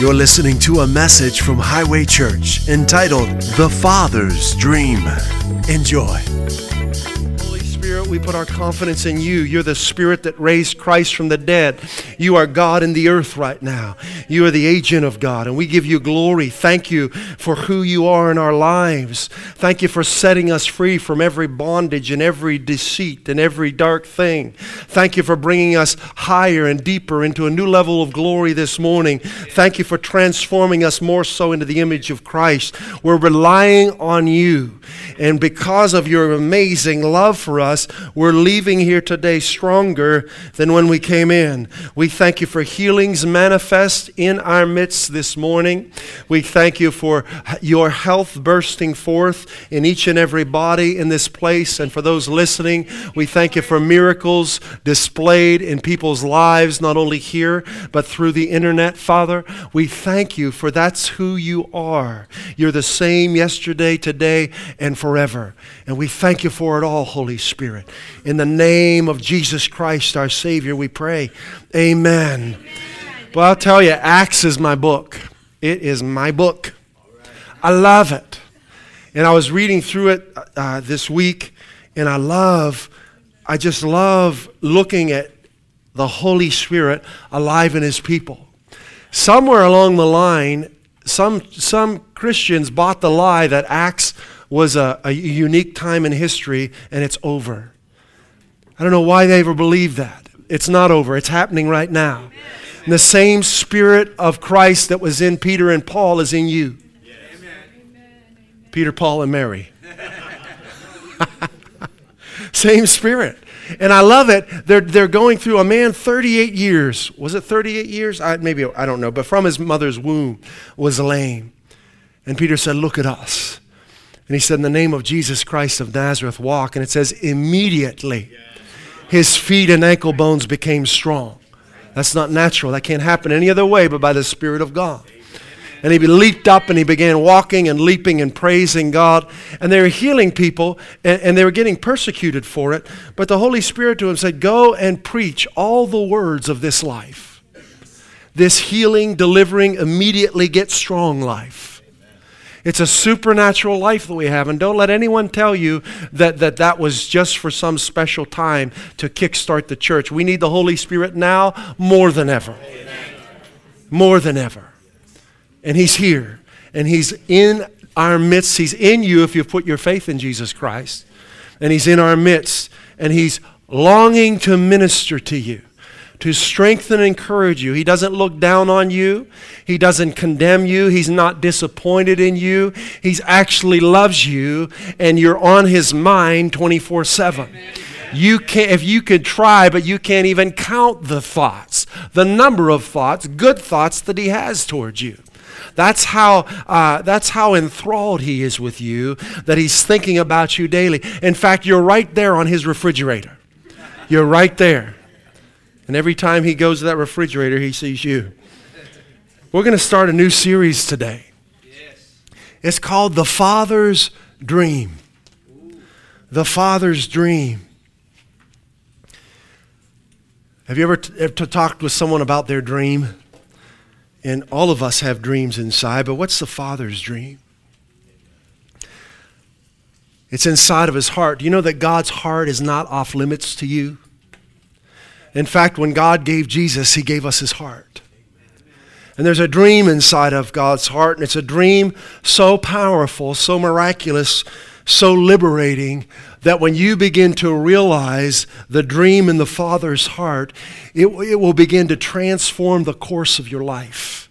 You're listening to a message from Highway Church entitled The Father's Dream. Enjoy. We put our confidence in you. You're the Spirit that raised Christ from the dead. You are God in the earth right now. You are the agent of God, and we give you glory. Thank you for who you are in our lives. Thank you for setting us free from every bondage and every deceit and every dark thing. Thank you for bringing us higher and deeper into a new level of glory this morning. Thank you for transforming us more so into the image of Christ. We're relying on you, and because of your amazing love for us, we're leaving here today stronger than when we came in. We thank you for healings manifest in our midst this morning. We thank you for your health bursting forth in each and every body in this place. And for those listening, we thank you for miracles displayed in people's lives, not only here, but through the internet, Father. We thank you for that's who you are. You're the same yesterday, today, and forever. And we thank you for it all, Holy Spirit. In the name of Jesus Christ, our Savior, we pray. Amen. Well, I'll tell you, Acts is my book. It is my book. I love it. And I was reading through it uh, this week, and I love, I just love looking at the Holy Spirit alive in His people. Somewhere along the line, some, some Christians bought the lie that Acts was a, a unique time in history and it's over. I don't know why they ever believed that. It's not over, it's happening right now. And the same Spirit of Christ that was in Peter and Paul is in you. Peter, Paul, and Mary. same Spirit. And I love it. They're, they're going through a man 38 years. Was it 38 years? I, maybe, I don't know. But from his mother's womb was lame. And Peter said, Look at us. And he said, In the name of Jesus Christ of Nazareth, walk. And it says, Immediately his feet and ankle bones became strong. That's not natural. That can't happen any other way but by the Spirit of God. And he leaped up and he began walking and leaping and praising God. And they were healing people and, and, they were getting persecuted for it. But the Holy Spirit to him said, Go and preach all the words of this life. This healing, delivering, immediately get strong life. It's a supernatural life that we have. And don't let anyone tell you that, that that was just for some special time to kickstart the church. We need the Holy Spirit now more than ever. More than ever. And He's here. And He's in our midst. He's in you if you put your faith in Jesus Christ. And He's in our midst. And He's longing to minister to you, to strengthen and encourage you. He doesn't look down on you, He doesn't condemn you, He's not disappointed in you. He actually loves you, and you're on His mind 24 7. You can if you could try, but you can't even count the thoughts, the number of thoughts, good thoughts that he has towards you. That's how, uh, that's how enthralled he is with you, that he's thinking about you daily. In fact, you're right there on his refrigerator. You're right there. And every time he goes to that refrigerator, he sees you. We're going to start a new series today. It's called The Father's Dream. The Father's Dream. Have you ever, t- ever talked with someone about their dream? And all of us have dreams inside, but what's the Father's dream? It's inside of his heart. Do you know that God's heart is not off limits to you? In fact, when God gave Jesus, he gave us his heart. And there's a dream inside of God's heart, and it's a dream so powerful, so miraculous, so liberating that when you begin to realize the dream in the Father's heart, it, it will begin to transform the course of your life.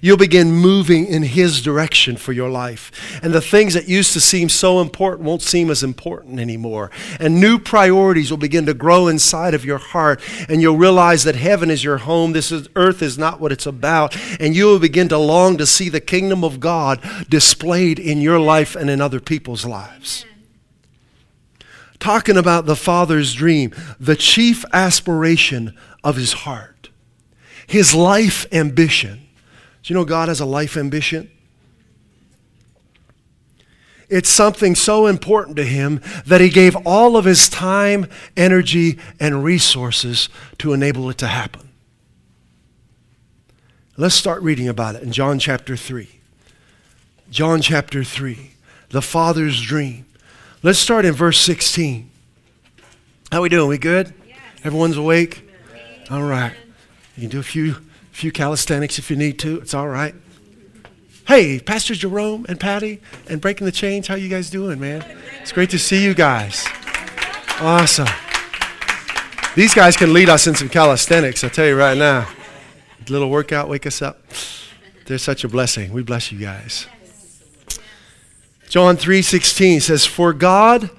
You'll begin moving in His direction for your life. And the things that used to seem so important won't seem as important anymore. And new priorities will begin to grow inside of your heart. And you'll realize that heaven is your home. This is, earth is not what it's about. And you will begin to long to see the kingdom of God displayed in your life and in other people's lives talking about the Father's dream, the chief aspiration of his heart, his life ambition. Do you know God has a life ambition? It's something so important to him that he gave all of his time, energy, and resources to enable it to happen. Let's start reading about it in John chapter 3. John chapter 3, the Father's dream. Let's start in verse 16. How we doing? We good? Yes. Everyone's awake? All right. You can do a few few calisthenics if you need to. It's all right. Hey, Pastor Jerome and Patty and Breaking the Chains, how you guys doing, man? It's great to see you guys. Awesome. These guys can lead us in some calisthenics, I'll tell you right now. A little workout, wake us up. They're such a blessing. We bless you guys. John 3:16 says, "For God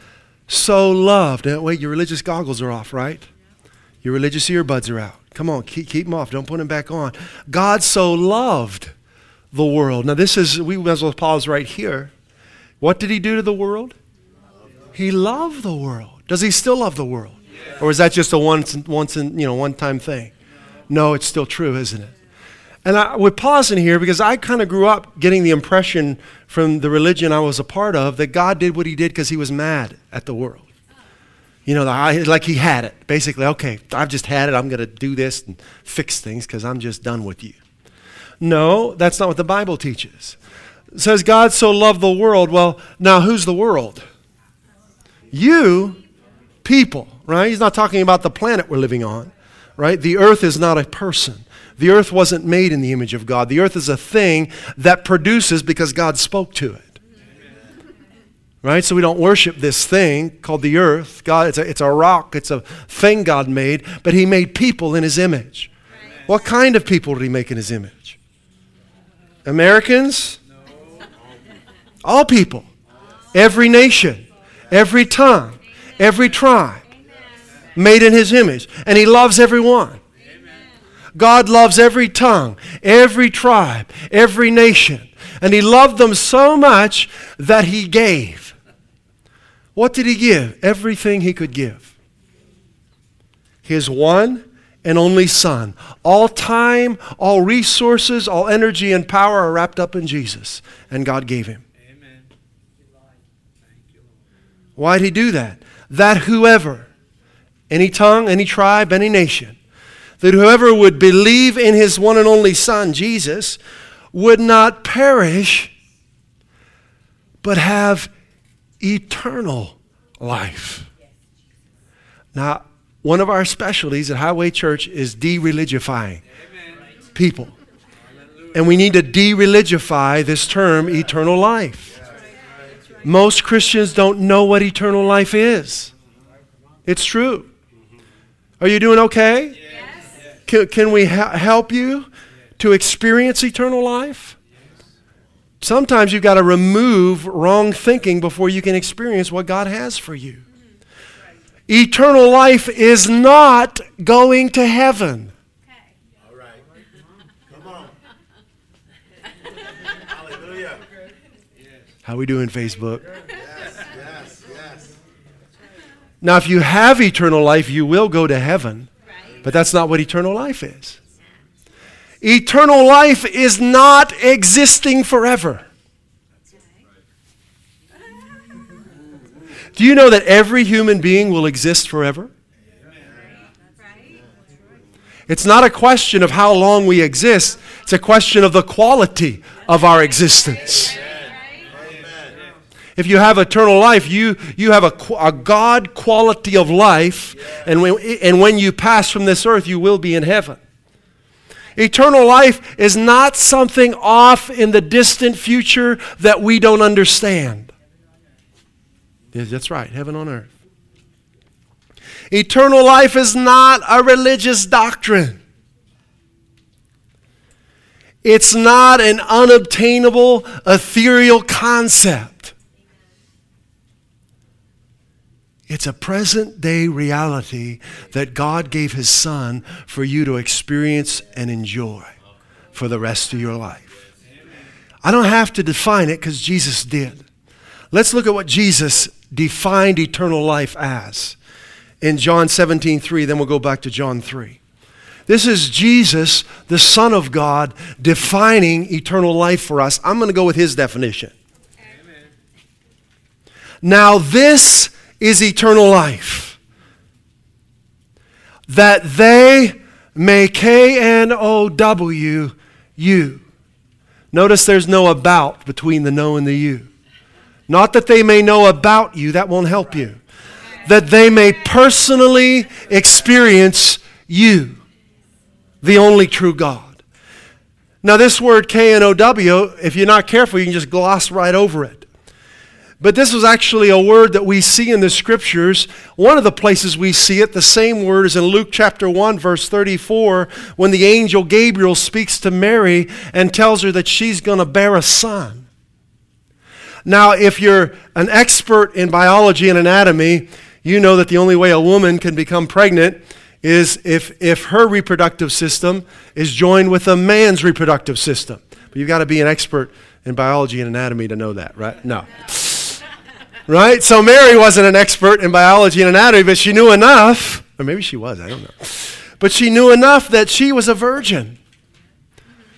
so loved." Now, wait, your religious goggles are off, right? Your religious earbuds are out. Come on, keep, keep them off. Don't put them back on. God so loved the world. Now, this is, we as well pause right here. What did he do to the world? He loved the world. Does he still love the world? Or is that just a once, once in, you know, one time thing? No, it's still true, isn't it? And I, we're pausing here because I kind of grew up getting the impression from the religion I was a part of that God did what he did because he was mad at the world. You know, like he had it. Basically, okay, I've just had it. I'm going to do this and fix things because I'm just done with you. No, that's not what the Bible teaches. It says God so loved the world. Well, now who's the world? You, people, right? He's not talking about the planet we're living on, right? The earth is not a person. The earth wasn't made in the image of God. The earth is a thing that produces because God spoke to it right? So we don't worship this thing called the earth. God, it's a, it's a rock, it's a thing God made, but He made people in His image. What kind of people did He make in His image? Americans? No. All people. Every nation, every tongue, every tribe made in His image. And He loves everyone. God loves every tongue, every tribe, every nation. And He loved them so much that He gave. What did he give? Everything he could give. His one and only Son. All time, all resources, all energy and power are wrapped up in Jesus, and God gave him. Amen. Why'd he do that? That whoever, any tongue, any tribe, any nation, that whoever would believe in his one and only Son, Jesus, would not perish, but have eternal life. Now, one of our specialties at Highway Church is de religifying people. And we need to de religify this term, eternal life. Most Christians don't know what eternal life is. It's true. Are you doing okay? Can, can we ha- help you to experience eternal life? Sometimes you've got to remove wrong thinking before you can experience what God has for you. Eternal life is not going to heaven. How we doing, Facebook? Yes, yes, yes. Now, if you have eternal life, you will go to heaven, but that's not what eternal life is. Eternal life is not existing forever. Do you know that every human being will exist forever? It's not a question of how long we exist, it's a question of the quality of our existence. If you have eternal life, you, you have a, a God quality of life, and when, and when you pass from this earth, you will be in heaven. Eternal life is not something off in the distant future that we don't understand. That's right, heaven on earth. Eternal life is not a religious doctrine. It's not an unobtainable, ethereal concept. It's a present day reality that God gave His Son for you to experience and enjoy for the rest of your life. I don't have to define it because Jesus did. Let's look at what Jesus defined eternal life as in John 17 3. Then we'll go back to John 3. This is Jesus, the Son of God, defining eternal life for us. I'm going to go with his definition. Amen. Now, this is eternal life. That they may K N O W you. Notice there's no about between the know and the you. Not that they may know about you, that won't help you. That they may personally experience you, the only true God. Now, this word K N O W, if you're not careful, you can just gloss right over it. But this was actually a word that we see in the scriptures. One of the places we see it, the same word is in Luke chapter 1, verse 34, when the angel Gabriel speaks to Mary and tells her that she's going to bear a son. Now, if you're an expert in biology and anatomy, you know that the only way a woman can become pregnant is if, if her reproductive system is joined with a man's reproductive system. But you've got to be an expert in biology and anatomy to know that, right? No right? So Mary wasn't an expert in biology and anatomy, but she knew enough, or maybe she was, I don't know. But she knew enough that she was a virgin.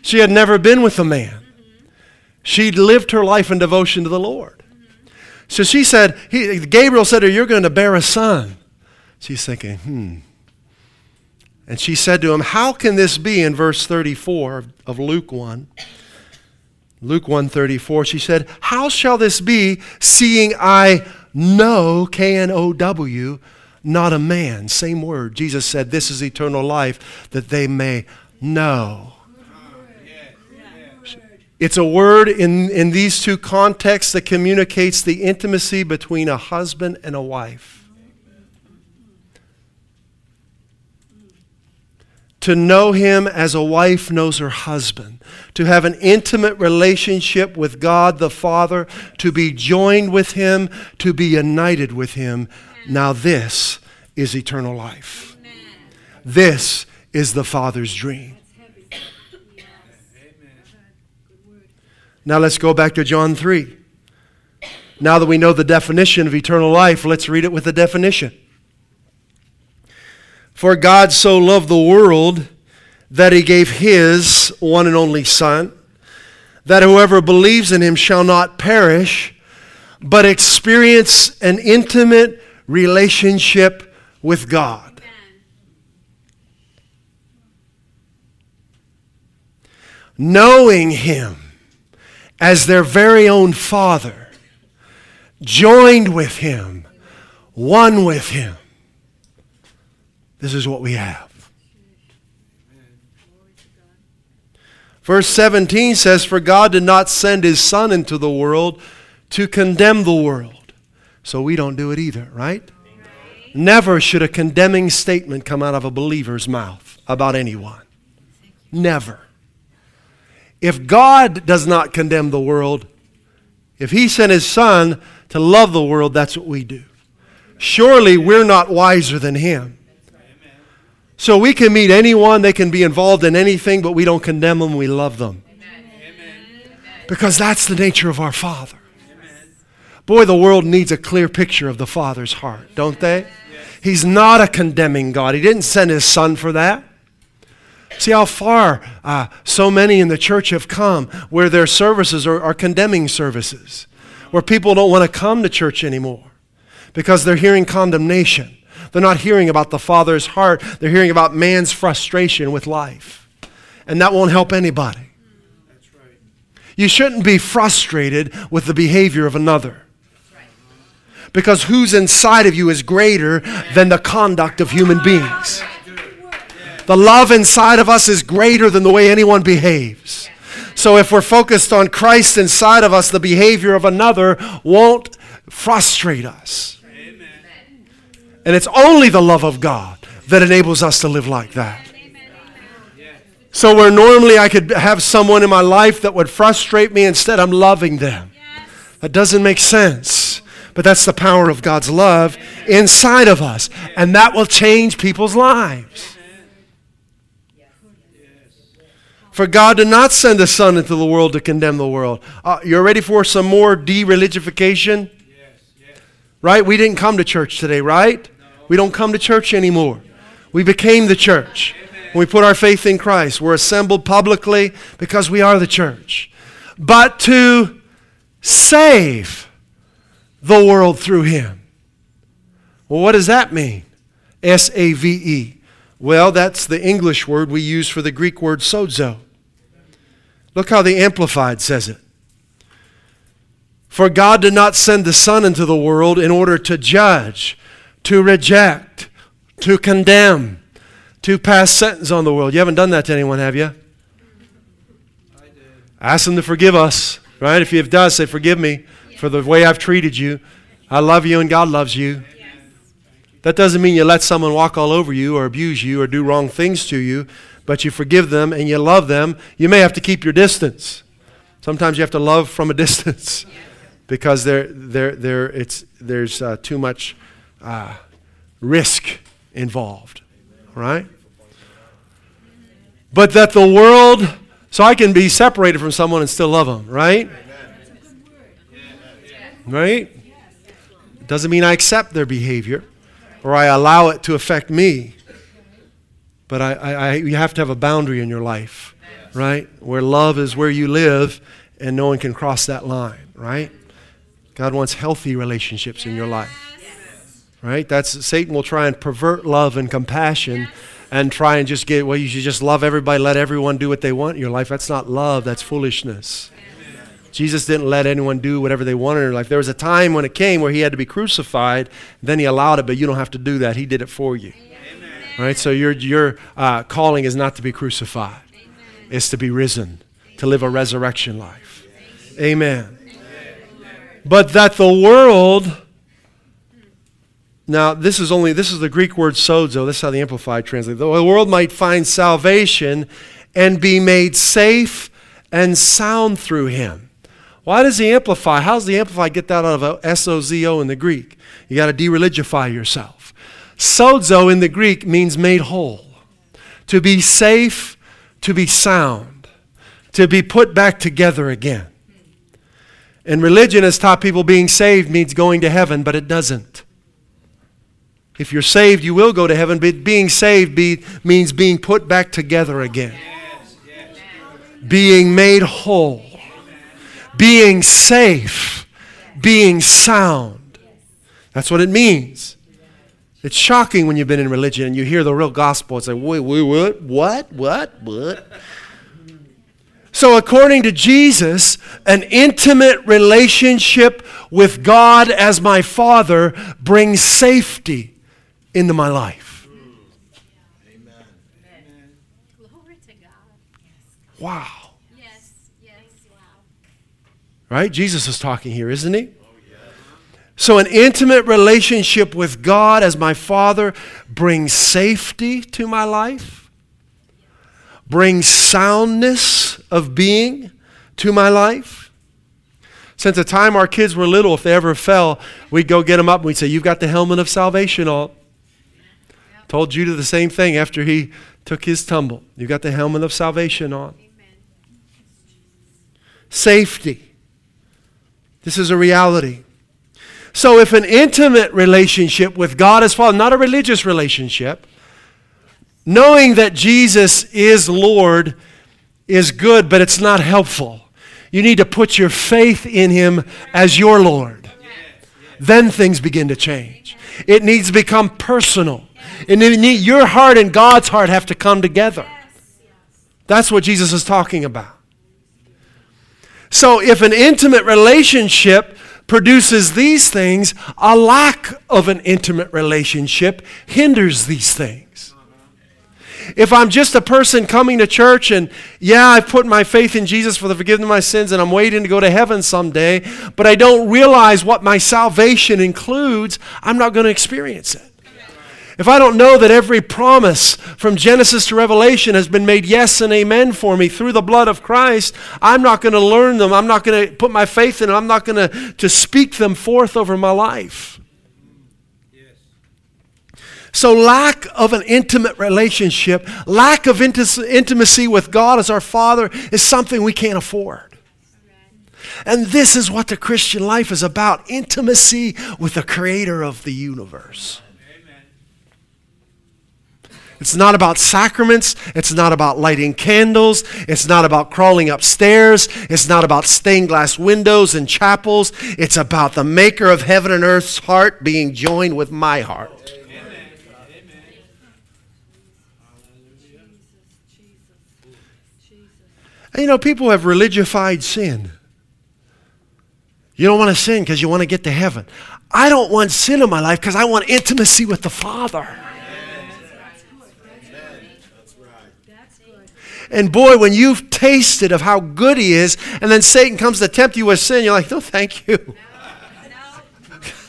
She had never been with a man. She'd lived her life in devotion to the Lord. So she said, he, Gabriel said to her, You're going to bear a son. She's thinking, hmm. And she said to him, How can this be in verse 34 of Luke 1? Luke 134, she said, How shall this be, seeing I know, K N O W, not a man? Same word. Jesus said, This is eternal life, that they may know. It's a word in, in these two contexts that communicates the intimacy between a husband and a wife. to know him as a wife knows her husband, to have an intimate relationship with God the Father, to be joined with him, to be united with him. Now, this is eternal life. This is the Father's dream. Now, let's go back to John 3. Now that we know the definition of eternal life, let's read it with the definition. For God so loved the world that he gave his one and only Son, that whoever believes in him shall not perish, but experience an intimate relationship with God. Knowing him as their very own Father, joined with him, one with him this is what we have. Verse 17 says, For God did not send his Son into the world to condemn the world. So we don't do it either, right? Never should a condemning statement come out of a believer's mouth about anyone. Never. If God does not condemn the world, if He sent His Son to love the world, that's what we do. Surely we're not wiser than Him. So we can meet anyone, they can be involved in anything, but we don't condemn them, we love them. Amen. Because that's the nature of our Father. Boy, the world needs a clear picture of the Father's heart, don't they? He's not a condemning God. He didn't send His Son for that. See how far uh, so many in the church have come where their services are, are condemning services, where people don't want to come to church anymore because they're hearing condemnation. They're not hearing about the Father's heart, they're hearing about man's frustration with life. And that won't help anybody. You shouldn't be frustrated with the behavior of another. Because who's inside of you is greater than the conduct of human beings. The love inside of us is greater than the way anyone behaves. So if we're focused on Christ inside of us, the behavior of another won't frustrate us. And it's only the love of God that enables us to live like that. So, where normally I could have someone in my life that would frustrate me, instead I'm loving them. That doesn't make sense. But that's the power of God's love inside of us. And that will change people's lives. For God did not send the Son into the world to condemn the world. Uh, you're ready for some more de religification? Right? We didn't come to church today, right? We don't come to church anymore. We became the church. When we put our faith in Christ, we're assembled publicly because we are the church. But to save the world through him. Well, what does that mean? S A V E. Well, that's the English word we use for the Greek word sozo. Look how the Amplified says it. For God did not send the Son into the world in order to judge, to reject, to condemn, to pass sentence on the world. You haven't done that to anyone, have you? I did. Ask them to forgive us, right? If you have done, say, Forgive me for the way I've treated you. I love you and God loves you. That doesn't mean you let someone walk all over you or abuse you or do wrong things to you, but you forgive them and you love them. You may have to keep your distance. Sometimes you have to love from a distance because there, there, there, it's, there's uh, too much uh, risk involved, right? But that the world, so I can be separated from someone and still love them, right? Right? Doesn't mean I accept their behavior or I allow it to affect me. But I, I, I, you have to have a boundary in your life, right? Where love is where you live and no one can cross that line, right? God wants healthy relationships in your life. Right? That's Satan will try and pervert love and compassion and try and just get well you should just love everybody, let everyone do what they want in your life. That's not love, that's foolishness. Jesus didn't let anyone do whatever they wanted in their life. There was a time when it came where he had to be crucified, then he allowed it, but you don't have to do that. He did it for you. Amen. Right? So your, your uh, calling is not to be crucified, Amen. it's to be risen, to live a resurrection life. Amen. But that the world, now this is only, this is the Greek word sozo, this is how the Amplified translates. The world might find salvation and be made safe and sound through him. Why does the Amplify, how does the Amplify get that out of S-O-Z-O in the Greek? You got to de-religify yourself. Sozo in the Greek means made whole. To be safe, to be sound, to be put back together again. And religion has taught people being saved means going to heaven, but it doesn't. If you're saved, you will go to heaven, but being saved be, means being put back together again, being made whole, being safe, being sound. That's what it means. It's shocking when you've been in religion and you hear the real gospel. It's like, wait, wait, what? What? What? What? So, according to Jesus, an intimate relationship with God as my Father brings safety into my life. Amen. Glory to God. Wow. Yes, yes, wow. Right? Jesus is talking here, isn't he? So, an intimate relationship with God as my Father brings safety to my life brings soundness of being to my life. Since the time our kids were little, if they ever fell, we'd go get them up and we'd say, You've got the helmet of salvation on. Told Judah the same thing after he took his tumble. You've got the helmet of salvation on. Amen. Safety. This is a reality. So, if an intimate relationship with God is Father, not a religious relationship, Knowing that Jesus is Lord is good, but it's not helpful. You need to put your faith in Him as your Lord. Then things begin to change. It needs to become personal. And need, your heart and God's heart have to come together. That's what Jesus is talking about. So, if an intimate relationship produces these things, a lack of an intimate relationship hinders these things. If I'm just a person coming to church and, yeah, I've put my faith in Jesus for the forgiveness of my sins and I'm waiting to go to heaven someday, but I don't realize what my salvation includes, I'm not going to experience it. If I don't know that every promise from Genesis to Revelation has been made yes and amen for me through the blood of Christ, I'm not going to learn them. I'm not going to put my faith in them. I'm not going to, to speak them forth over my life. So, lack of an intimate relationship, lack of intimacy with God as our Father is something we can't afford. And this is what the Christian life is about intimacy with the Creator of the universe. It's not about sacraments. It's not about lighting candles. It's not about crawling upstairs. It's not about stained glass windows and chapels. It's about the maker of heaven and earth's heart being joined with my heart. And you know, people have religified sin. You don't want to sin because you want to get to heaven. I don't want sin in my life because I want intimacy with the Father. And boy, when you've tasted of how good He is, and then Satan comes to tempt you with sin, you're like, no, thank you.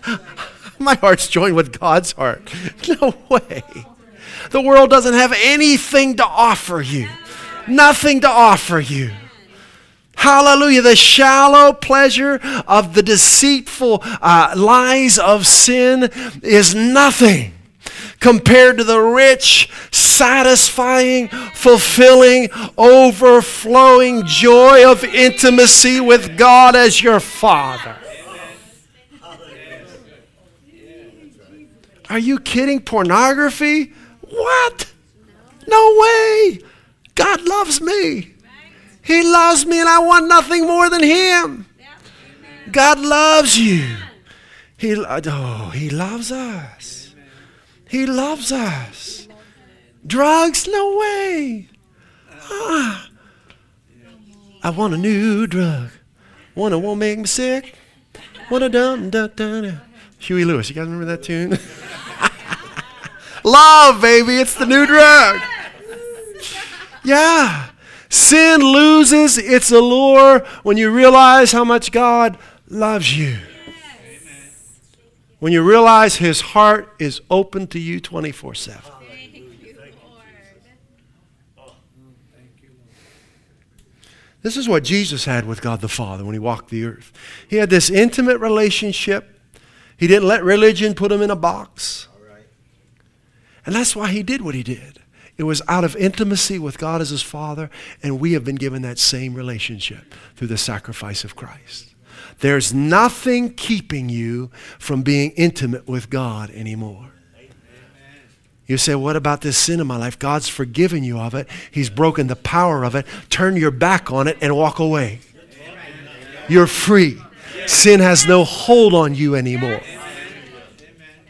My heart's joined with God's heart. No way. The world doesn't have anything to offer you, nothing to offer you. Hallelujah. The shallow pleasure of the deceitful uh, lies of sin is nothing compared to the rich, satisfying, fulfilling, overflowing joy of intimacy with God as your Father. Are you kidding? Pornography? What? No way. God loves me. He loves me, and I want nothing more than Him. God loves you. He, oh, he loves us. He loves us. Drugs? No way. Ah. I want a new drug. One that won't make me sick. One a dum dum dum. Huey Lewis. You guys remember that tune? Love, baby. It's the new drug. Yeah. Sin loses its allure when you realize how much God loves you. When you realize His heart is open to you 24 7. This is what Jesus had with God the Father when He walked the earth. He had this intimate relationship. He didn't let religion put Him in a box. And that's why He did what He did. It was out of intimacy with God as his Father, and we have been given that same relationship through the sacrifice of Christ. There's nothing keeping you from being intimate with God anymore. You say, What about this sin in my life? God's forgiven you of it, He's broken the power of it. Turn your back on it and walk away. You're free. Sin has no hold on you anymore.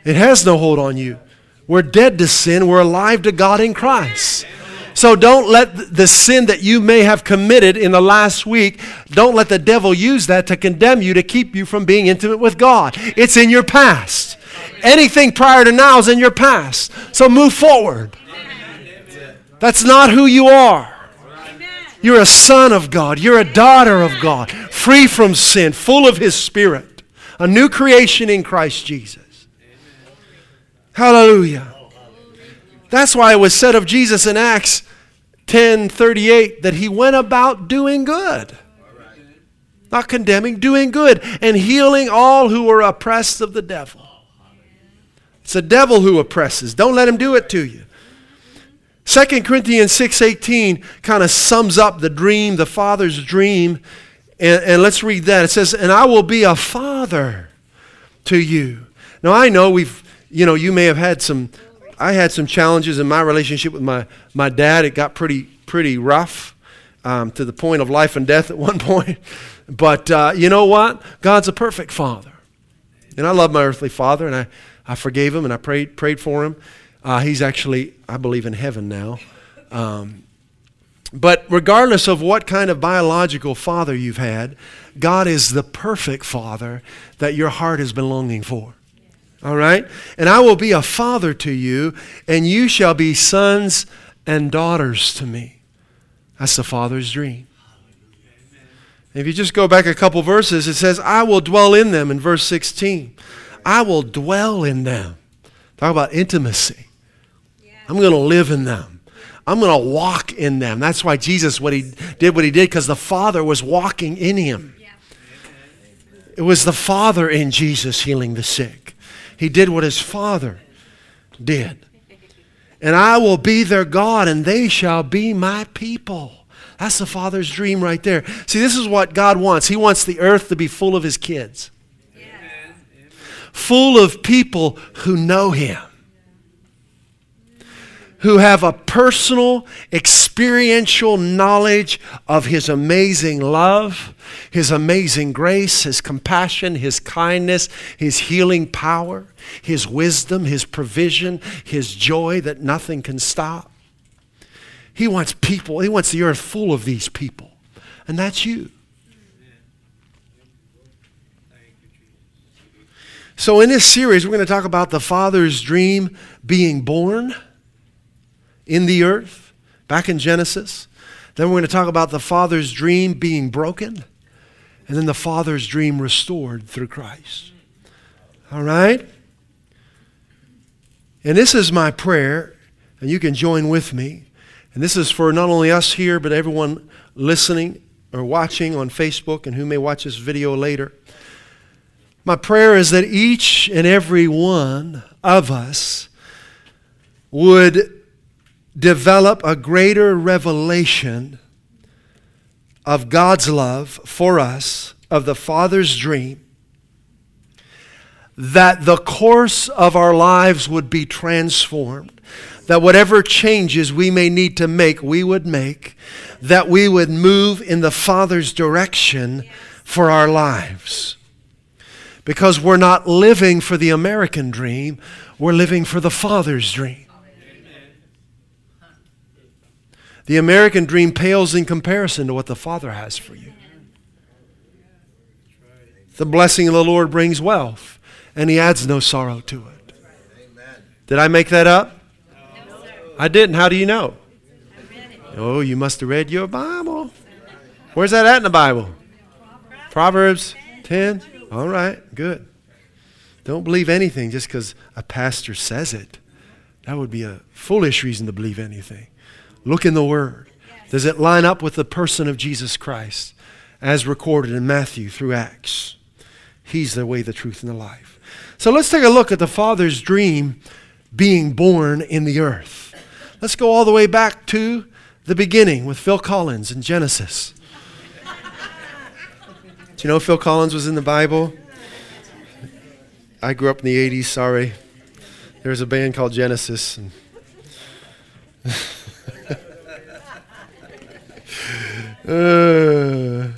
It has no hold on you. We're dead to sin. We're alive to God in Christ. So don't let the sin that you may have committed in the last week, don't let the devil use that to condemn you to keep you from being intimate with God. It's in your past. Anything prior to now is in your past. So move forward. That's not who you are. You're a son of God. You're a daughter of God, free from sin, full of His Spirit, a new creation in Christ Jesus. Hallelujah. That's why it was said of Jesus in Acts 10 38 that he went about doing good. Not condemning, doing good and healing all who were oppressed of the devil. It's the devil who oppresses. Don't let him do it to you. 2 Corinthians 6:18 kind of sums up the dream, the father's dream. And, and let's read that. It says, And I will be a father to you. Now I know we've you know, you may have had some, I had some challenges in my relationship with my, my dad. It got pretty, pretty rough um, to the point of life and death at one point. But uh, you know what? God's a perfect father. And I love my earthly father, and I, I forgave him and I prayed, prayed for him. Uh, he's actually, I believe, in heaven now. Um, but regardless of what kind of biological father you've had, God is the perfect father that your heart has been longing for. All right? And I will be a father to you, and you shall be sons and daughters to me. That's the father's dream. If you just go back a couple verses, it says, I will dwell in them in verse 16. I will dwell in them. Talk about intimacy. I'm going to live in them. I'm going to walk in them. That's why Jesus what he did what he did because the Father was walking in him. It was the Father in Jesus healing the sick. He did what his father did. And I will be their God, and they shall be my people. That's the father's dream right there. See, this is what God wants. He wants the earth to be full of his kids, full of people who know him who have a personal, experiential knowledge of His amazing love, His amazing grace, His compassion, His kindness, His healing power, His wisdom, His provision, His joy that nothing can stop. He wants people, He wants the earth full of these people. and that's you. So, in this series, we're going to talk about the Father's dream being born in the earth, back in Genesis. Then we're going to talk about the Father's dream being broken, and then the Father's dream restored through Christ. All right? And this is my prayer, and you can join with me. And this is for not only us here, but everyone listening or watching on Facebook and who may watch this video later. My prayer is that each and every one of us would develop a greater revelation of God's love for us, of the Father's dream, that the course of our lives would be transformed, that whatever changes we may need to make, we would make, that we would move in the Father's direction for our lives because we're not living for the American dream, we're living for the Father's dream. The American dream pales in comparison to what the Father has for you. The blessing of the Lord brings wealth, and He adds no sorrow to it. Did I make that up? I didn't. How do you know? Oh, you must have read your Bible. Where's that at in the Bible? Proverbs 10. All right, good. Don't believe anything just because a pastor says it. That would be a foolish reason to believe anything. Look in the Word. Does it line up with the person of Jesus Christ as recorded in Matthew through Acts? He's the way, the truth, and the life. So let's take a look at the Father's dream being born in the earth. Let's go all the way back to the beginning with Phil Collins in Genesis. Do you know Phil Collins was in the Bible? I grew up in the 80s, sorry. There was a band called Genesis. Uh,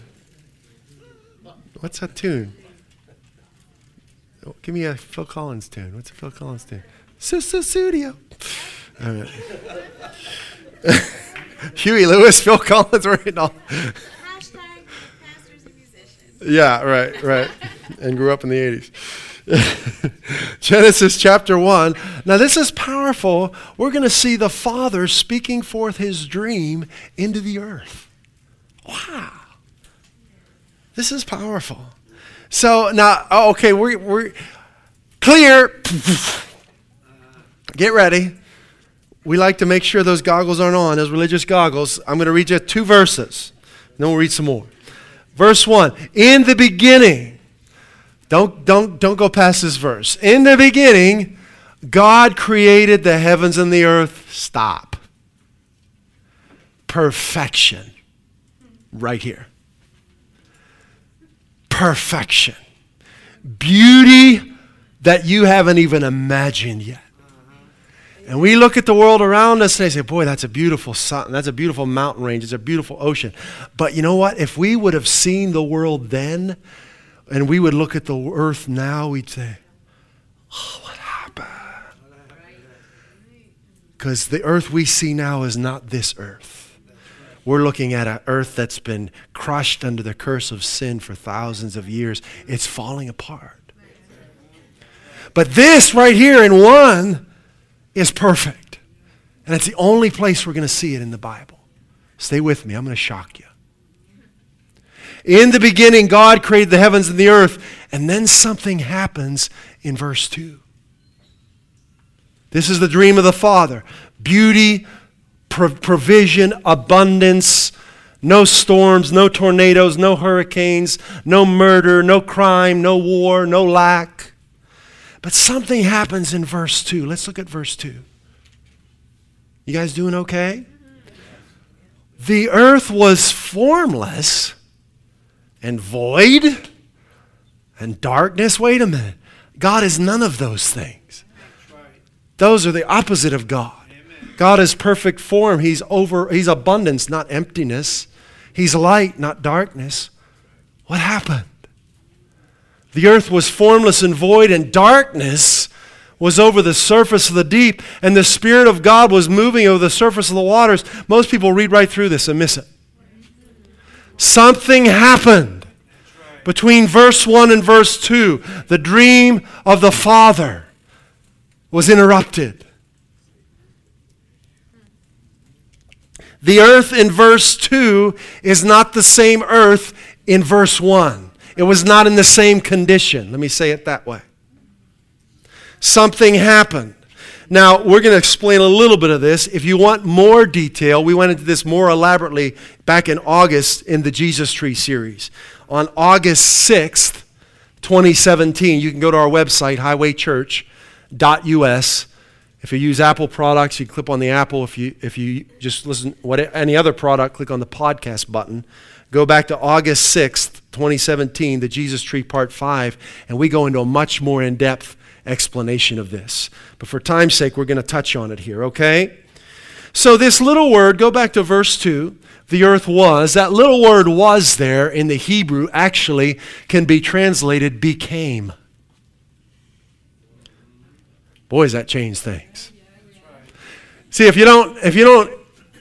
what's that tune? Oh, give me a Phil Collins tune. What's a Phil Collins tune? Sussudio. All right. Huey Lewis, Phil Collins, right? All. Yeah, right, right. and grew up in the 80s. Genesis chapter 1. Now, this is powerful. We're going to see the Father speaking forth his dream into the earth. Wow. This is powerful. So now, oh, okay, we're, we're clear. Get ready. We like to make sure those goggles aren't on, those religious goggles. I'm going to read you two verses, then we'll read some more. Verse 1 In the beginning, don't, don't, don't go past this verse. In the beginning, God created the heavens and the earth. Stop. Perfection. Right here. Perfection. Beauty that you haven't even imagined yet. And we look at the world around us and they say, boy, that's a beautiful sun. That's a beautiful mountain range. It's a beautiful ocean. But you know what? If we would have seen the world then and we would look at the earth now, we'd say, oh, what happened? Because the earth we see now is not this earth. We're looking at an earth that's been crushed under the curse of sin for thousands of years. It's falling apart. But this right here in one, is perfect. And it's the only place we're going to see it in the Bible. Stay with me, I'm going to shock you. In the beginning, God created the heavens and the earth, and then something happens in verse 2. This is the dream of the Father beauty, provision, abundance, no storms, no tornadoes, no hurricanes, no murder, no crime, no war, no lack. But something happens in verse 2. Let's look at verse 2. You guys doing okay? The earth was formless and void and darkness. Wait a minute. God is none of those things. Those are the opposite of God. God is perfect form. He's over he's abundance, not emptiness. He's light, not darkness. What happened? The earth was formless and void, and darkness was over the surface of the deep, and the Spirit of God was moving over the surface of the waters. Most people read right through this and miss it. Something happened between verse 1 and verse 2. The dream of the Father was interrupted. The earth in verse 2 is not the same earth in verse 1. It was not in the same condition. Let me say it that way. Something happened. Now, we're going to explain a little bit of this. If you want more detail, we went into this more elaborately back in August in the Jesus Tree series. On August 6th, 2017, you can go to our website, highwaychurch.us. If you use Apple products, you click on the Apple. If you, if you just listen what any other product, click on the podcast button. Go back to August 6th, 2017, the Jesus Tree Part 5, and we go into a much more in depth explanation of this. But for time's sake, we're going to touch on it here, okay? So, this little word, go back to verse 2, the earth was, that little word was there in the Hebrew actually can be translated became. Boys, that changed things. See, if you don't, if you don't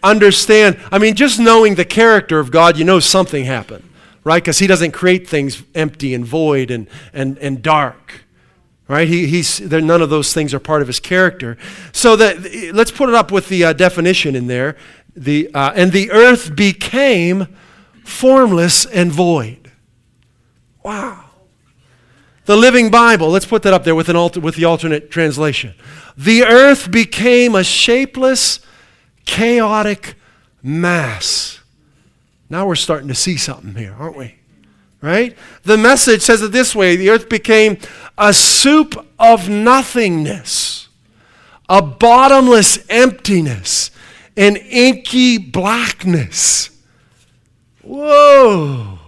understand, I mean, just knowing the character of God, you know something happened, right? Because He doesn't create things empty and void and, and, and dark right? He, he's none of those things are part of his character. So that let's put it up with the uh, definition in there. The, uh, and the earth became formless and void. Wow. The living bible let's put that up there with, an alter, with the alternate translation. The earth became a shapeless chaotic mass. Now we're starting to see something here aren't we? Right? The message says it this way. The earth became a soup of nothingness, a bottomless emptiness, an inky blackness. Whoa!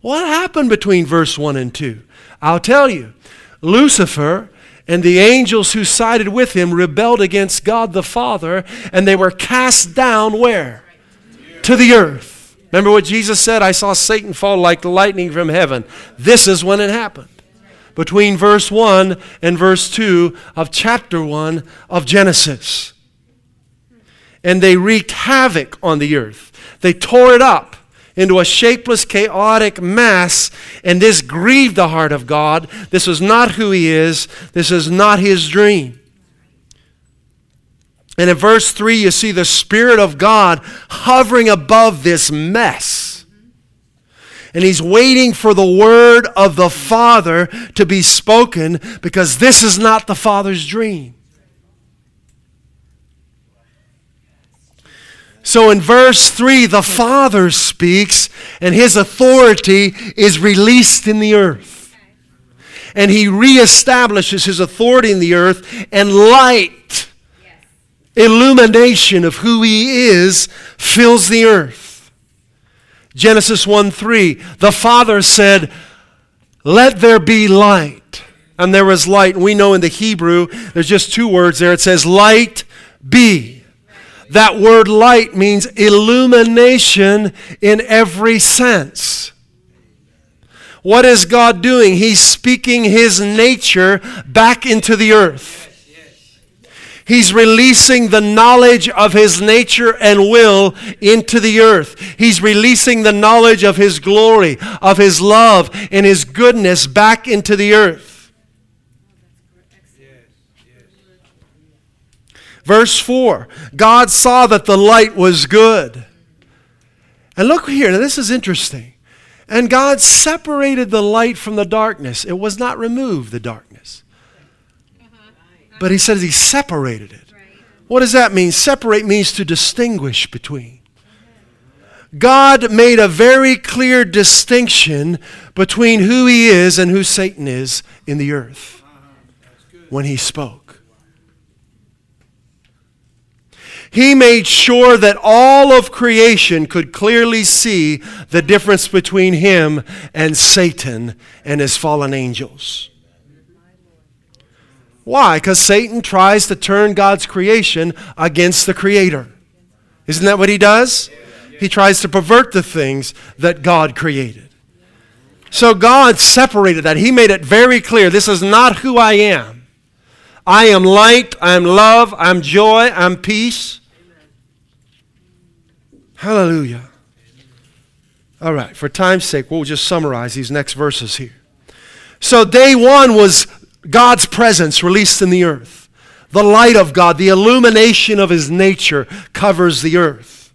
What happened between verse 1 and 2? I'll tell you. Lucifer and the angels who sided with him rebelled against God the Father, and they were cast down where? To the earth. Remember what Jesus said? I saw Satan fall like lightning from heaven. This is when it happened. Between verse 1 and verse 2 of chapter 1 of Genesis. And they wreaked havoc on the earth. They tore it up into a shapeless, chaotic mass, and this grieved the heart of God. This was not who He is, this is not His dream. And in verse 3, you see the Spirit of God hovering above this mess. And he's waiting for the word of the Father to be spoken because this is not the Father's dream. So in verse 3, the Father speaks, and his authority is released in the earth. And he reestablishes his authority in the earth, and light illumination of who he is fills the earth. Genesis 1 3, the Father said, Let there be light. And there was light. We know in the Hebrew, there's just two words there. It says, Light be. That word light means illumination in every sense. What is God doing? He's speaking His nature back into the earth. He's releasing the knowledge of His nature and will into the earth. He's releasing the knowledge of His glory, of His love, and His goodness back into the earth. Verse 4 God saw that the light was good. And look here, now this is interesting. And God separated the light from the darkness, it was not removed, the darkness. But he says he separated it. What does that mean? Separate means to distinguish between. God made a very clear distinction between who he is and who Satan is in the earth when he spoke. He made sure that all of creation could clearly see the difference between him and Satan and his fallen angels. Why? Because Satan tries to turn God's creation against the Creator. Isn't that what he does? He tries to pervert the things that God created. So God separated that. He made it very clear this is not who I am. I am light, I am love, I'm joy, I'm peace. Hallelujah. All right, for time's sake, we'll just summarize these next verses here. So, day one was God's presence released in the earth. The light of God, the illumination of his nature covers the earth.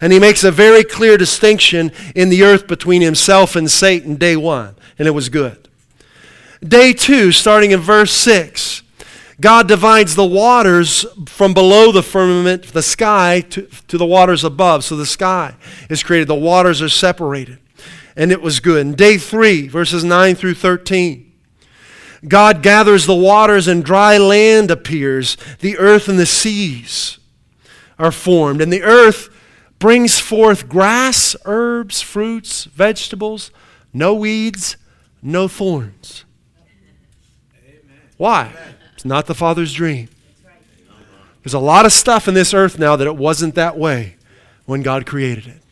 And he makes a very clear distinction in the earth between himself and Satan, day one, and it was good. Day two, starting in verse 6, God divides the waters from below the firmament, the sky, to, to the waters above. So the sky is created, the waters are separated. And it was good. And day three, verses 9 through 13. God gathers the waters and dry land appears. The earth and the seas are formed. And the earth brings forth grass, herbs, fruits, vegetables, no weeds, no thorns. Amen. Why? Amen. It's not the Father's dream. There's a lot of stuff in this earth now that it wasn't that way when God created it.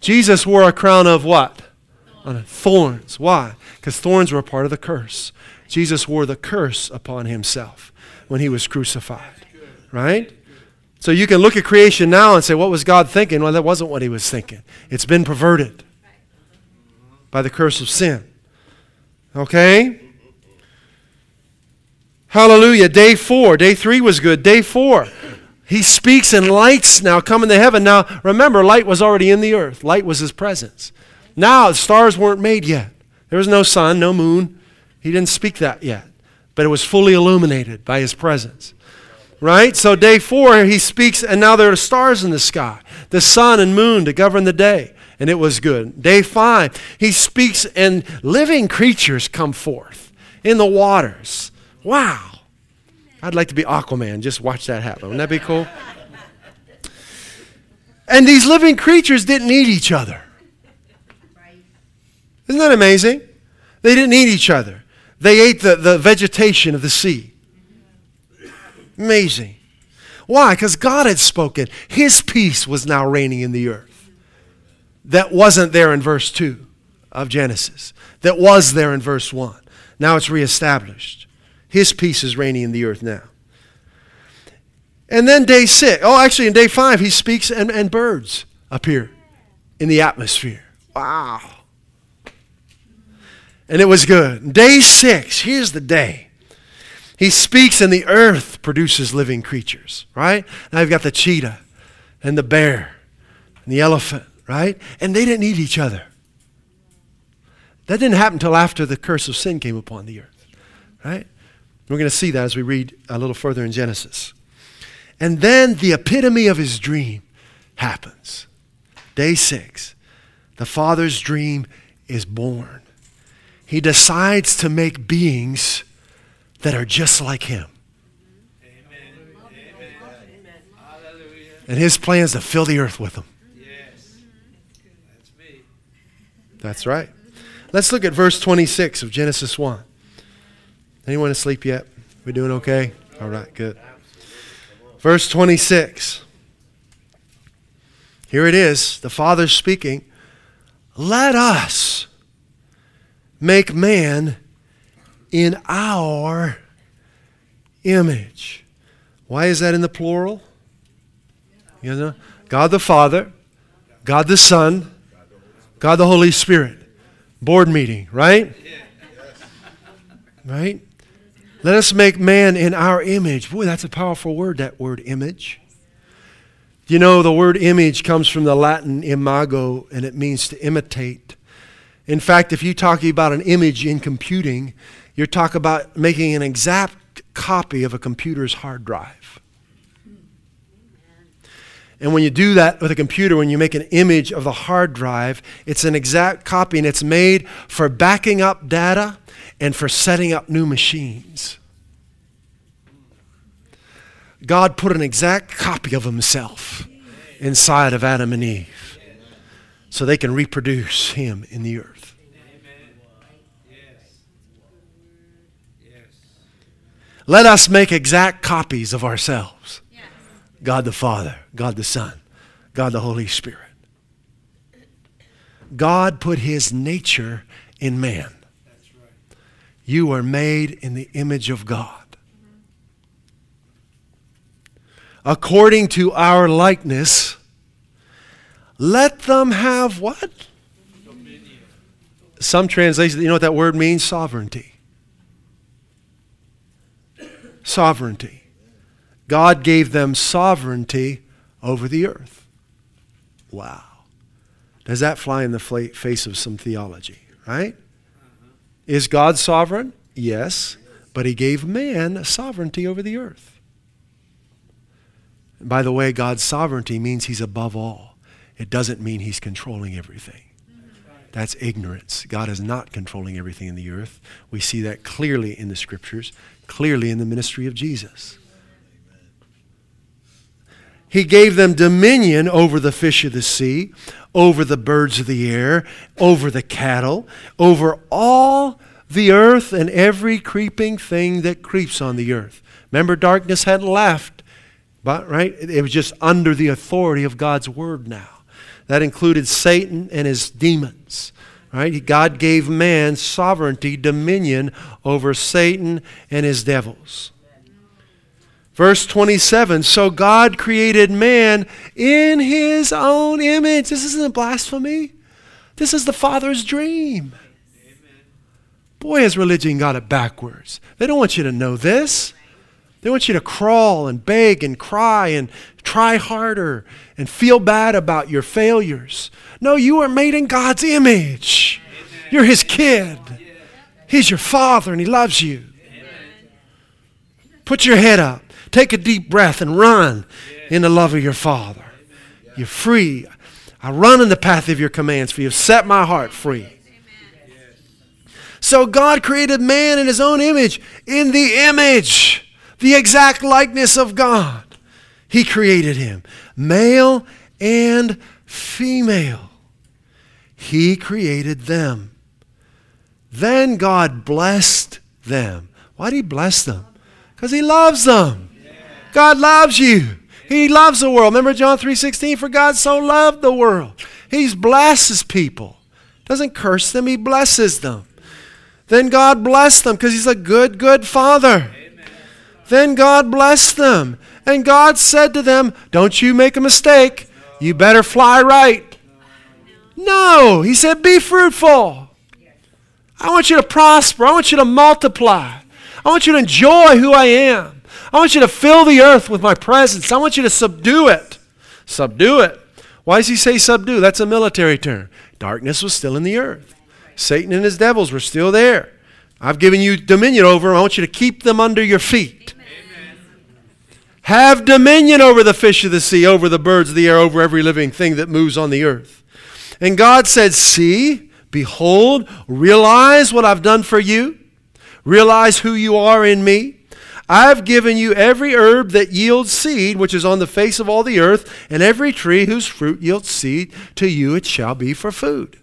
Jesus wore a crown of what? Thorns. Why? Because thorns were a part of the curse. Jesus wore the curse upon himself when he was crucified. Right? So you can look at creation now and say, what was God thinking? Well, that wasn't what he was thinking. It's been perverted by the curse of sin. Okay? Hallelujah. Day four. Day three was good. Day four. He speaks and lights now come into heaven. Now, remember, light was already in the earth. Light was his presence. Now, the stars weren't made yet. There was no sun, no moon. He didn't speak that yet. But it was fully illuminated by his presence. Right? So, day four, he speaks, and now there are stars in the sky, the sun and moon to govern the day. And it was good. Day five, he speaks, and living creatures come forth in the waters. Wow. I'd like to be Aquaman. Just watch that happen. Wouldn't that be cool? And these living creatures didn't need each other. Isn't that amazing? They didn't eat each other. They ate the, the vegetation of the sea. Amazing. Why? Because God had spoken. His peace was now reigning in the earth. That wasn't there in verse 2 of Genesis, that was there in verse 1. Now it's reestablished. His peace is reigning in the earth now. And then day six, oh, actually, in day five, he speaks and, and birds appear in the atmosphere. Wow. And it was good. Day six, here's the day. He speaks and the earth produces living creatures, right? Now you've got the cheetah and the bear and the elephant, right? And they didn't eat each other. That didn't happen until after the curse of sin came upon the earth, right? We're going to see that as we read a little further in Genesis. And then the epitome of his dream happens. Day six. The Father's dream is born. He decides to make beings that are just like him. Amen. And his plan is to fill the earth with them. Yes. That's me. That's right. Let's look at verse 26 of Genesis 1. Anyone asleep yet? We doing okay? All right, good. Verse 26. Here it is. The Father speaking. Let us make man in our image. Why is that in the plural? You know, God the Father, God the Son, God the Holy Spirit. Board meeting, right? Right? Let us make man in our image. Boy, that's a powerful word, that word image. You know, the word image comes from the Latin imago, and it means to imitate. In fact, if you talk about an image in computing, you're talking about making an exact copy of a computer's hard drive. And when you do that with a computer, when you make an image of the hard drive, it's an exact copy and it's made for backing up data and for setting up new machines. God put an exact copy of himself inside of Adam and Eve so they can reproduce him in the earth. Let us make exact copies of ourselves God the Father, God the Son, God the Holy Spirit. God put his nature in man. You are made in the image of God. According to our likeness, Let them have what? Some translations, you know what that word means? Sovereignty. Sovereignty. God gave them sovereignty over the earth. Wow. Does that fly in the face of some theology, right? Is God sovereign? Yes, but he gave man sovereignty over the earth. And by the way, God's sovereignty means he's above all. It doesn't mean he's controlling everything. That's ignorance. God is not controlling everything in the earth. We see that clearly in the scriptures, clearly in the ministry of Jesus. He gave them dominion over the fish of the sea, over the birds of the air, over the cattle, over all the earth and every creeping thing that creeps on the earth. Remember, darkness hadn't left, but right? It was just under the authority of God's word now. That included Satan and his demons. Right? God gave man sovereignty, dominion over Satan and his devils. Verse 27 So God created man in his own image. This isn't blasphemy. This is the Father's dream. Boy, has religion got it backwards. They don't want you to know this. They want you to crawl and beg and cry and try harder and feel bad about your failures. No, you are made in God's image. You're His kid. He's your father and He loves you. Put your head up. Take a deep breath and run in the love of your Father. You're free. I run in the path of your commands, for you have set my heart free. So God created man in his own image, in the image, the exact likeness of God. He created him, male and female. He created them. Then God blessed them. Why did he bless them? Because he loves them. God loves you. He loves the world. Remember John 3:16 for God so loved the world. He blesses people. Doesn't curse them, he blesses them. Then God blessed them because He's a good, good Father. Then God blessed them. And God said to them, Don't you make a mistake. You better fly right. No. He said, Be fruitful. I want you to prosper. I want you to multiply. I want you to enjoy who I am. I want you to fill the earth with my presence. I want you to subdue it. Subdue it. Why does he say subdue? That's a military term. Darkness was still in the earth. Satan and his devils were still there. I've given you dominion over them. I want you to keep them under your feet. Have dominion over the fish of the sea, over the birds of the air, over every living thing that moves on the earth. And God said, See, behold, realize what I've done for you. Realize who you are in me. I've given you every herb that yields seed, which is on the face of all the earth, and every tree whose fruit yields seed, to you it shall be for food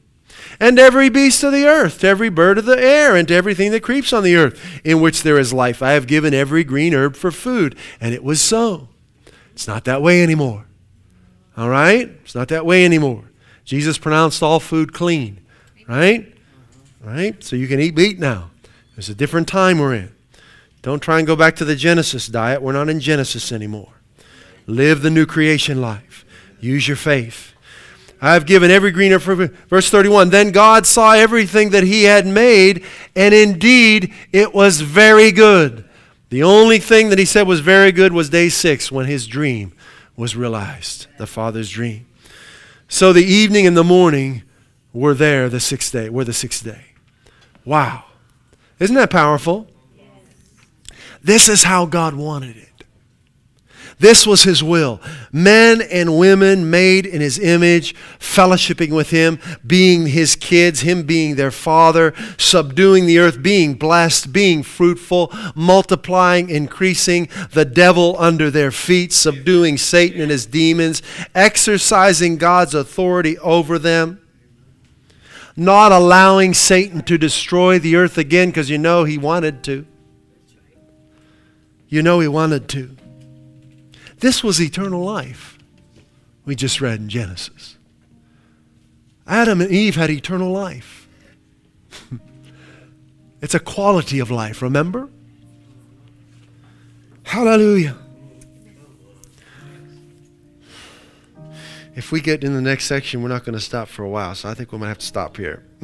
and every beast of the earth, to every bird of the air, and to everything that creeps on the earth, in which there is life. I have given every green herb for food. And it was so. It's not that way anymore. All right? It's not that way anymore. Jesus pronounced all food clean. Right? Right? So you can eat meat now. It's a different time we're in. Don't try and go back to the Genesis diet. We're not in Genesis anymore. Live the new creation life. Use your faith. I have given every green for verse 31. Then God saw everything that he had made, and indeed it was very good. The only thing that he said was very good was day six when his dream was realized, the Father's dream. So the evening and the morning were there the sixth day, were the sixth day. Wow. Isn't that powerful? This is how God wanted it. This was his will. Men and women made in his image, fellowshipping with him, being his kids, him being their father, subduing the earth, being blessed, being fruitful, multiplying, increasing, the devil under their feet, subduing Satan and his demons, exercising God's authority over them not allowing Satan to destroy the earth again because you know he wanted to. You know he wanted to. This was eternal life. We just read in Genesis. Adam and Eve had eternal life. it's a quality of life, remember? Hallelujah. if we get in the next section, we're not going to stop for a while. So I think we might have to stop here.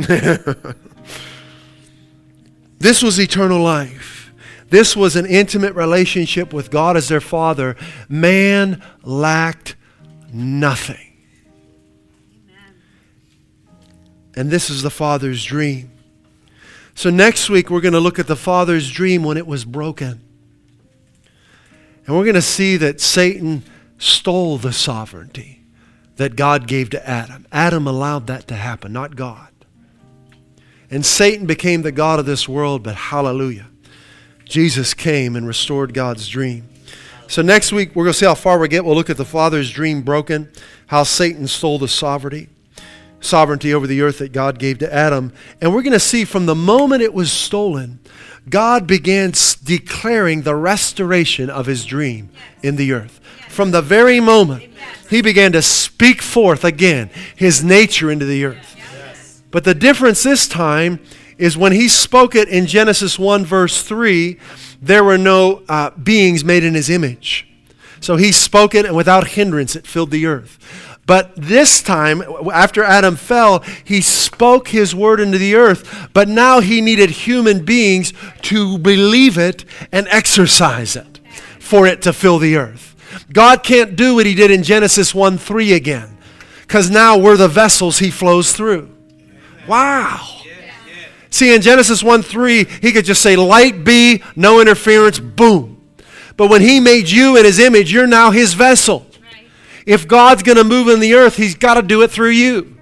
this was eternal life. This was an intimate relationship with God as their Father. Man lacked nothing. And this is the Father's dream. So next week, we're going to look at the Father's dream when it was broken. And we're going to see that Satan stole the sovereignty that God gave to Adam. Adam allowed that to happen, not God. And Satan became the God of this world, but hallelujah. Jesus came and restored God's dream. So next week, we're going to see how far we get. We'll look at the Father's dream broken, how Satan stole the sovereignty, sovereignty over the earth that God gave to Adam. And we're going to see from the moment it was stolen, God began declaring the restoration of his dream in the earth. From the very moment, he began to speak forth again his nature into the earth. But the difference this time is when he spoke it in Genesis 1, verse 3, there were no uh, beings made in his image. So he spoke it, and without hindrance, it filled the earth. But this time, after Adam fell, he spoke his word into the earth, but now he needed human beings to believe it and exercise it for it to fill the earth. God can't do what he did in Genesis 1 3 again, because now we're the vessels he flows through. Wow. See, in Genesis 1 3, he could just say, Light be, no interference, boom. But when he made you in his image, you're now his vessel. If God's going to move in the earth, He's got to do it through you.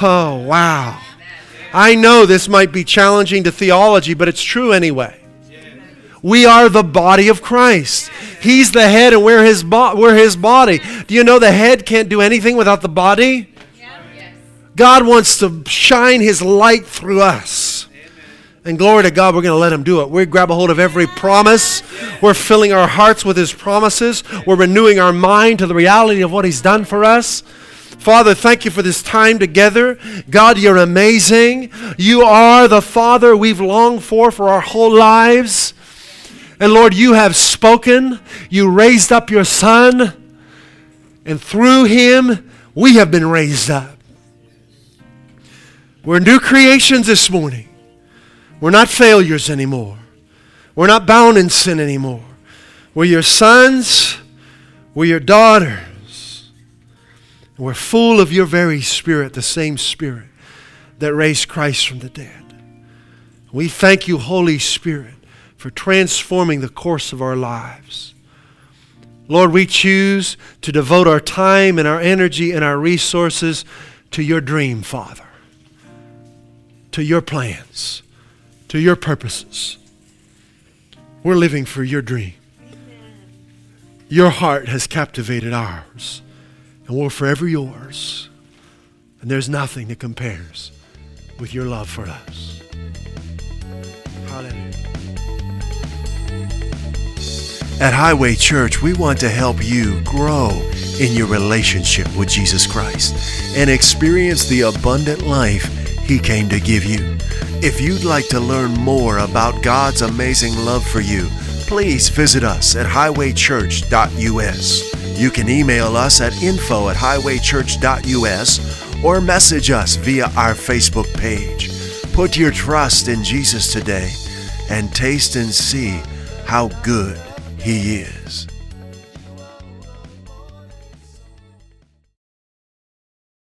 Oh, wow. I know this might be challenging to theology, but it's true anyway. We are the body of Christ. He's the head and we're his, bo- we're his body. Do you know the head can't do anything without the body? God wants to shine his light through us. And glory to God, we're going to let Him do it. We grab a hold of every promise. We're filling our hearts with His promises. We're renewing our mind to the reality of what He's done for us. Father, thank you for this time together. God, you're amazing. You are the Father we've longed for for our whole lives. And Lord, you have spoken. You raised up your Son. And through him, we have been raised up. We're new creations this morning. We're not failures anymore. We're not bound in sin anymore. We're your sons. We're your daughters. We're full of your very spirit, the same spirit that raised Christ from the dead. We thank you, Holy Spirit, for transforming the course of our lives. Lord, we choose to devote our time and our energy and our resources to your dream, Father, to your plans to your purposes. We're living for your dream. Your heart has captivated ours, and we're forever yours. And there's nothing that compares with your love for us. Hallelujah. At Highway Church, we want to help you grow in your relationship with Jesus Christ and experience the abundant life He came to give you. If you'd like to learn more about God's amazing love for you, please visit us at highwaychurch.us. You can email us at info at highwaychurch.us or message us via our Facebook page. Put your trust in Jesus today and taste and see how good He is.